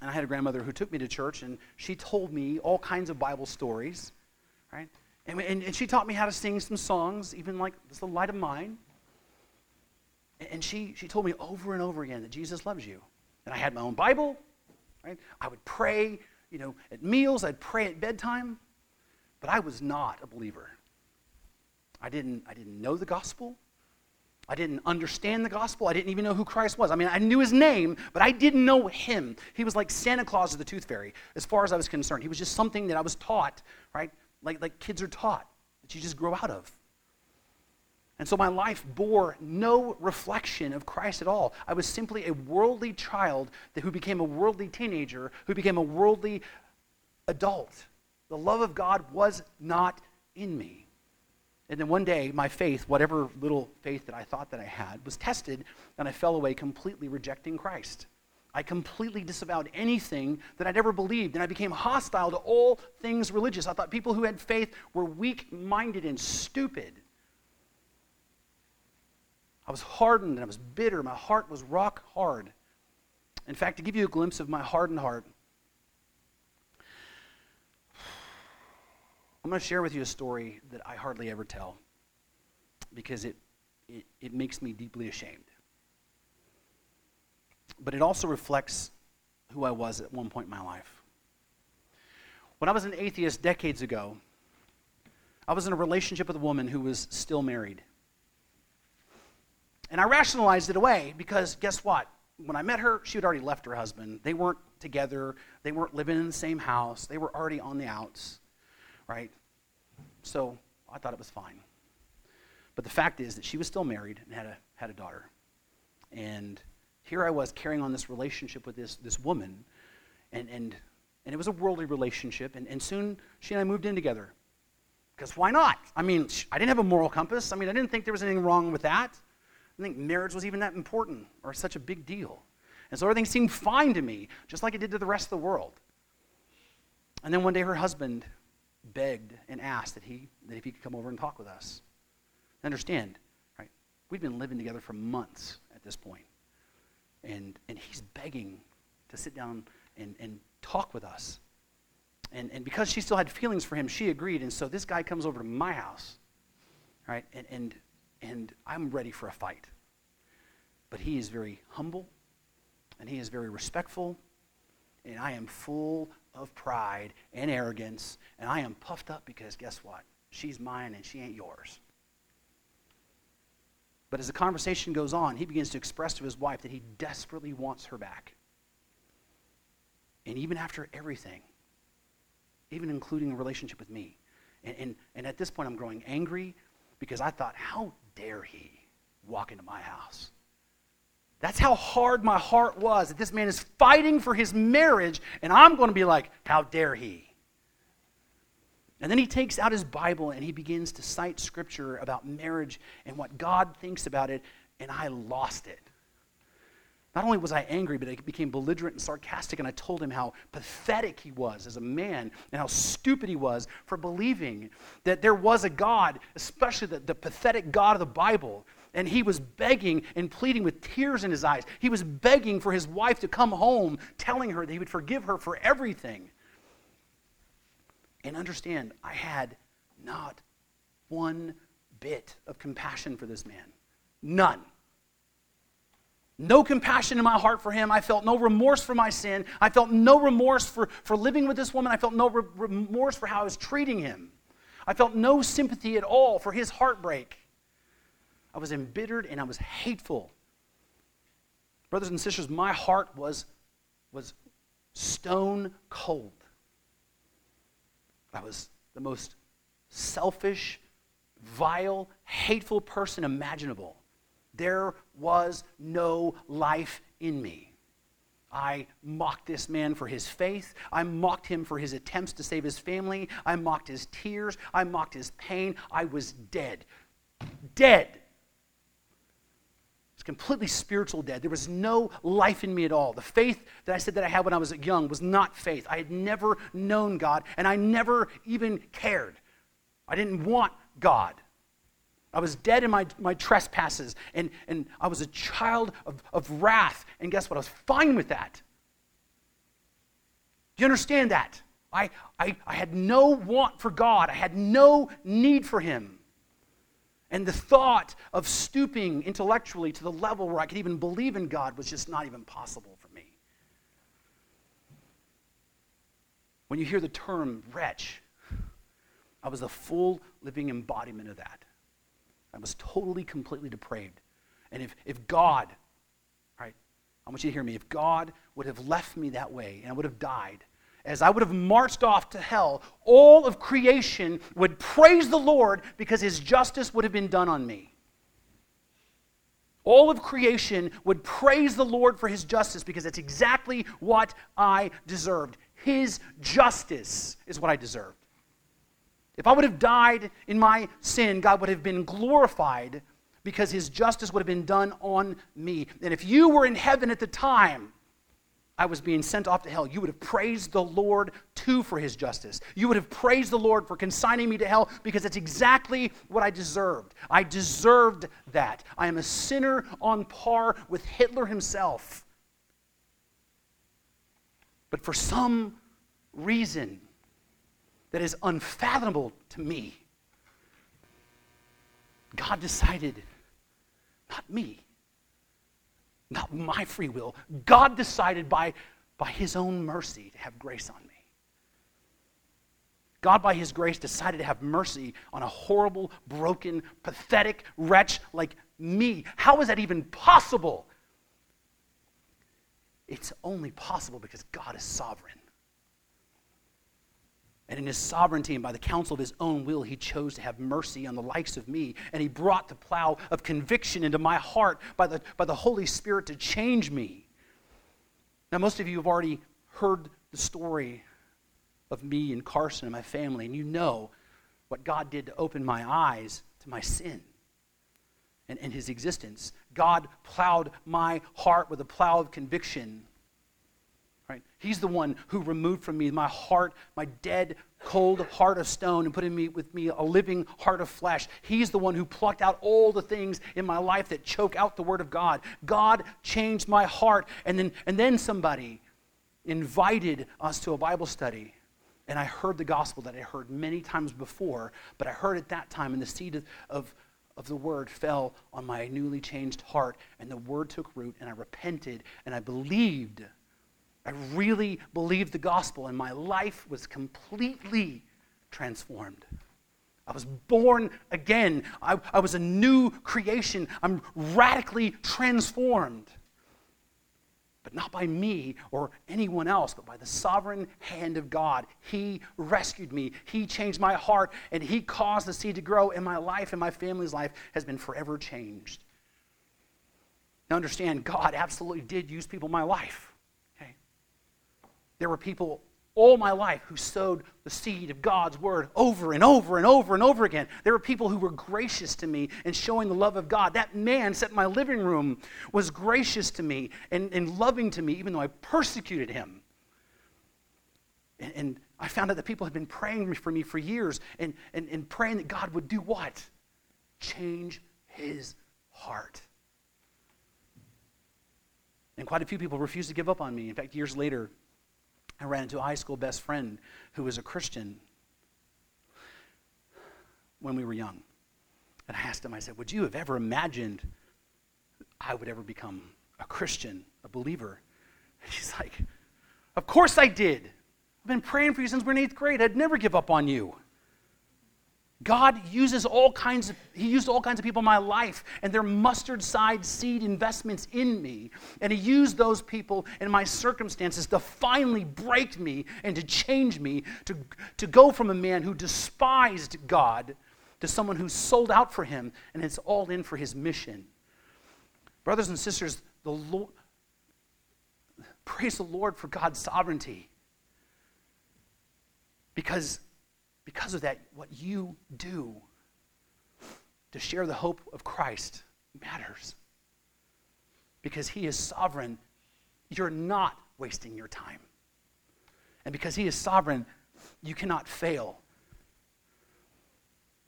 and I had a grandmother who took me to church, and she told me all kinds of Bible stories, right? And, and, and she taught me how to sing some songs, even like This the Light of Mine. And she, she told me over and over again that Jesus loves you. And I had my own Bible, right? I would pray, you know, at meals, I'd pray at bedtime, but I was not a believer. I didn't, I didn't know the gospel. I didn't understand the gospel. I didn't even know who Christ was. I mean, I knew his name, but I didn't know him. He was like Santa Claus or the Tooth Fairy, as far as I was concerned. He was just something that I was taught, right? Like, like kids are taught, that you just grow out of. And so my life bore no reflection of Christ at all. I was simply a worldly child who became a worldly teenager, who became a worldly adult. The love of God was not in me. And then one day, my faith, whatever little faith that I thought that I had, was tested, and I fell away completely rejecting Christ. I completely disavowed anything that I'd ever believed, and I became hostile to all things religious. I thought people who had faith were weak minded and stupid. I was hardened and I was bitter. My heart was rock hard. In fact, to give you a glimpse of my hardened heart, I'm going to share with you a story that I hardly ever tell because it, it, it makes me deeply ashamed. But it also reflects who I was at one point in my life. When I was an atheist decades ago, I was in a relationship with a woman who was still married. And I rationalized it away because guess what? When I met her, she had already left her husband. They weren't together, they weren't living in the same house, they were already on the outs, right? So I thought it was fine. But the fact is that she was still married and had a, had a daughter. And here I was carrying on this relationship with this, this woman, and, and, and it was a worldly relationship, and, and soon she and I moved in together. Because why not? I mean, I didn't have a moral compass. I mean, I didn't think there was anything wrong with that. I think marriage was even that important or such a big deal. And so everything seemed fine to me, just like it did to the rest of the world. And then one day her husband begged and asked that, he, that if he could come over and talk with us. Understand, right? We've been living together for months at this point. And, and he's begging to sit down and, and talk with us. And, and because she still had feelings for him, she agreed. And so this guy comes over to my house, right? And, and and I'm ready for a fight. But he is very humble, and he is very respectful, and I am full of pride and arrogance, and I am puffed up because guess what? She's mine and she ain't yours. But as the conversation goes on, he begins to express to his wife that he desperately wants her back. And even after everything, even including a relationship with me. And, and, and at this point, I'm growing angry because I thought, how dare he walk into my house? That's how hard my heart was that this man is fighting for his marriage, and I'm going to be like, how dare he? And then he takes out his Bible and he begins to cite scripture about marriage and what God thinks about it, and I lost it. Not only was I angry, but I became belligerent and sarcastic, and I told him how pathetic he was as a man and how stupid he was for believing that there was a God, especially the, the pathetic God of the Bible. And he was begging and pleading with tears in his eyes. He was begging for his wife to come home, telling her that he would forgive her for everything. And understand, I had not one bit of compassion for this man. None. No compassion in my heart for him. I felt no remorse for my sin. I felt no remorse for, for living with this woman. I felt no re- remorse for how I was treating him. I felt no sympathy at all for his heartbreak. I was embittered and I was hateful. Brothers and sisters, my heart was, was stone cold. I was the most selfish, vile, hateful person imaginable. There was no life in me. I mocked this man for his faith. I mocked him for his attempts to save his family. I mocked his tears. I mocked his pain. I was dead. Dead. Completely spiritual dead. There was no life in me at all. The faith that I said that I had when I was young was not faith. I had never known God, and I never even cared. I didn't want God. I was dead in my, my trespasses, and, and I was a child of, of wrath. And guess what? I was fine with that. Do you understand that? I, I, I had no want for God, I had no need for Him. And the thought of stooping intellectually to the level where I could even believe in God was just not even possible for me. When you hear the term wretch, I was the full living embodiment of that. I was totally, completely depraved. And if, if God, right, I want you to hear me, if God would have left me that way and I would have died, as I would have marched off to hell, all of creation would praise the Lord because his justice would have been done on me. All of creation would praise the Lord for his justice because it's exactly what I deserved. His justice is what I deserved. If I would have died in my sin, God would have been glorified because his justice would have been done on me. And if you were in heaven at the time, I was being sent off to hell, you would have praised the Lord too for his justice. You would have praised the Lord for consigning me to hell because it's exactly what I deserved. I deserved that. I am a sinner on par with Hitler himself. But for some reason that is unfathomable to me, God decided, not me, not my free will. God decided by, by His own mercy to have grace on me. God, by His grace, decided to have mercy on a horrible, broken, pathetic wretch like me. How is that even possible? It's only possible because God is sovereign. And in his sovereignty and by the counsel of his own will, he chose to have mercy on the likes of me. And he brought the plow of conviction into my heart by the, by the Holy Spirit to change me. Now, most of you have already heard the story of me and Carson and my family, and you know what God did to open my eyes to my sin and, and his existence. God plowed my heart with a plow of conviction Right? He's the one who removed from me my heart, my dead, cold heart of stone, and put in me with me a living heart of flesh. He's the one who plucked out all the things in my life that choke out the word of God. God changed my heart, and then and then somebody invited us to a Bible study. And I heard the gospel that I heard many times before, but I heard it that time, and the seed of, of of the word fell on my newly changed heart, and the word took root, and I repented, and I believed I really believed the gospel, and my life was completely transformed. I was born again. I, I, was a new creation. I'm radically transformed. But not by me or anyone else, but by the sovereign hand of God. He rescued me. He changed my heart, and He caused the seed to grow, and my life and my family's life has been forever changed. Now, understand, God absolutely did use people in my life. There were people all my life who sowed the seed of God's word over and over and over and over again. There were people who were gracious to me and showing the love of God. That man sat in my living room was gracious to me and, and loving to me, even though I persecuted him. And, and I found out that people had been praying for me for years and, and, and praying that God would do what? Change his heart. And quite a few people refused to give up on me. In fact, years later, I ran into a high school best friend who was a Christian when we were young. And I asked him, I said, Would you have ever imagined I would ever become a Christian, a believer? And he's like, Of course I did. I've been praying for you since we are in eighth grade. I'd never give up on you. God uses all kinds of, He used all kinds of people in my life and their mustard side seed investments in me. And He used those people and my circumstances to finally break me and to change me, to, to go from a man who despised God to someone who sold out for Him and it's all in for His mission. Brothers and sisters, the Lord, praise the Lord for God's sovereignty. Because because of that, what you do to share the hope of Christ matters. Because He is sovereign, you're not wasting your time. And because He is sovereign, you cannot fail.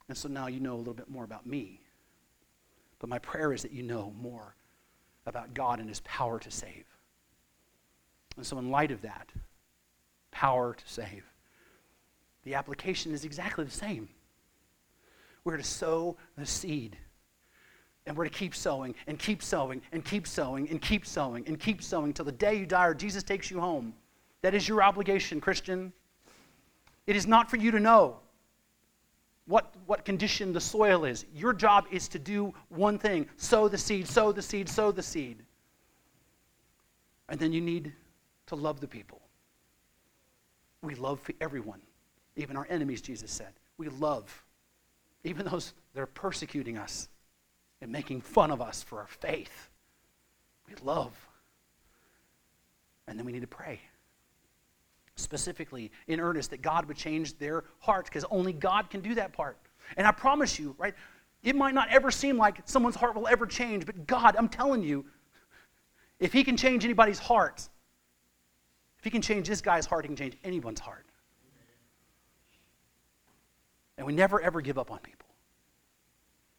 And so now you know a little bit more about me. But my prayer is that you know more about God and His power to save. And so, in light of that, power to save, the application is exactly the same. We're to sow the seed. And we're to keep sowing and keep sowing and keep sowing and keep sowing and keep sowing till the day you die or Jesus takes you home. That is your obligation, Christian. It is not for you to know what, what condition the soil is. Your job is to do one thing sow the seed, sow the seed, sow the seed. And then you need to love the people. We love everyone, even our enemies, Jesus said. We love even those that are persecuting us and making fun of us for our faith. We love. And then we need to pray. Specifically, in earnest, that God would change their hearts, because only God can do that part. And I promise you, right, it might not ever seem like someone's heart will ever change, but God, I'm telling you, if He can change anybody's heart, if He can change this guy's heart, He can change anyone's heart. And we never, ever give up on people.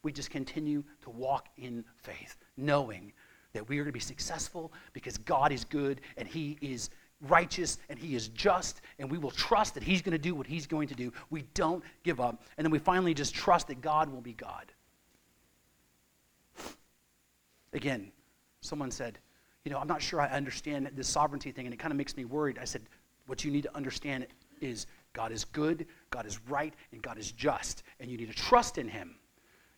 We just continue to walk in faith, knowing that we are going to be successful because God is good and He is righteous and He is just, and we will trust that He's going to do what He's going to do. We don't give up. And then we finally just trust that God will be God. Again, someone said, You know, I'm not sure I understand this sovereignty thing, and it kind of makes me worried. I said, What you need to understand is God is good, God is right, and God is just, and you need to trust in Him.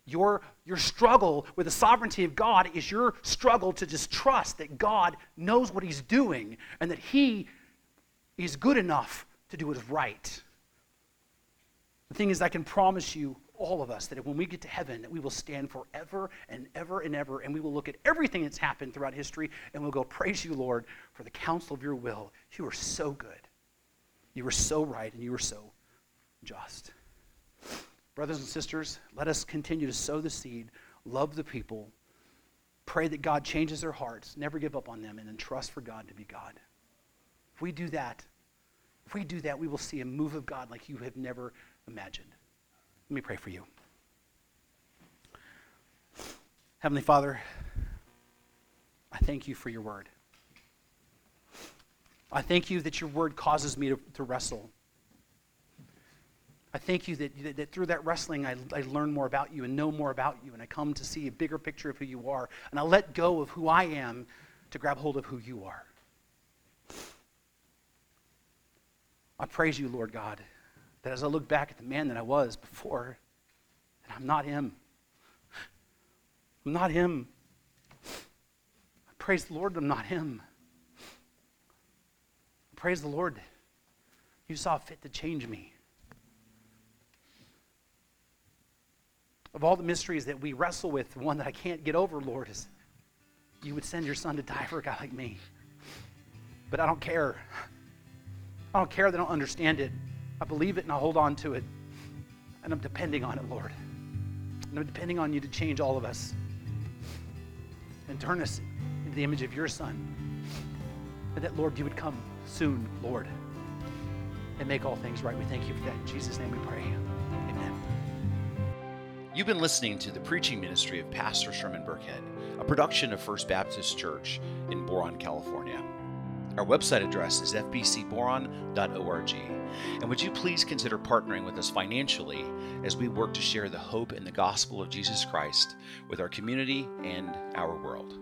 Your, your struggle with the sovereignty of God is your struggle to just trust that God knows what He's doing and that He is good enough to do what is right. The thing is, I can promise you, all of us, that when we get to heaven, that we will stand forever and ever and ever, and we will look at everything that's happened throughout history, and we'll go, Praise you, Lord, for the counsel of your will. You are so good. You were so right, and you were so just. Brothers and sisters, let us continue to sow the seed, love the people, pray that God changes their hearts, never give up on them, and then trust for God to be God. If we do that, if we do that, we will see a move of God like you have never imagined. Let me pray for you. Heavenly Father, I thank you for your word. I thank you that your word causes me to, to wrestle. I thank you that, that, that through that wrestling, I, I learn more about you and know more about you, and I come to see a bigger picture of who you are. And I let go of who I am to grab hold of who you are. I praise you, Lord God, that as I look back at the man that I was before, that I'm not him. I'm not him. I praise the Lord I'm not him. Praise the Lord. You saw fit to change me. Of all the mysteries that we wrestle with, one that I can't get over, Lord, is you would send your son to die for a guy like me. But I don't care. I don't care that I don't understand it. I believe it and I hold on to it. And I'm depending on it, Lord. And I'm depending on you to change all of us and turn us into the image of your son. And that, Lord, you would come soon, Lord, and make all things right. We thank you for that. In Jesus' name we pray. Amen. You've been listening to the preaching ministry of Pastor Sherman Burkhead, a production of First Baptist Church in Boron, California. Our website address is fbcboron.org. And would you please consider partnering with us financially as we work to share the hope and the gospel of Jesus Christ with our community and our world?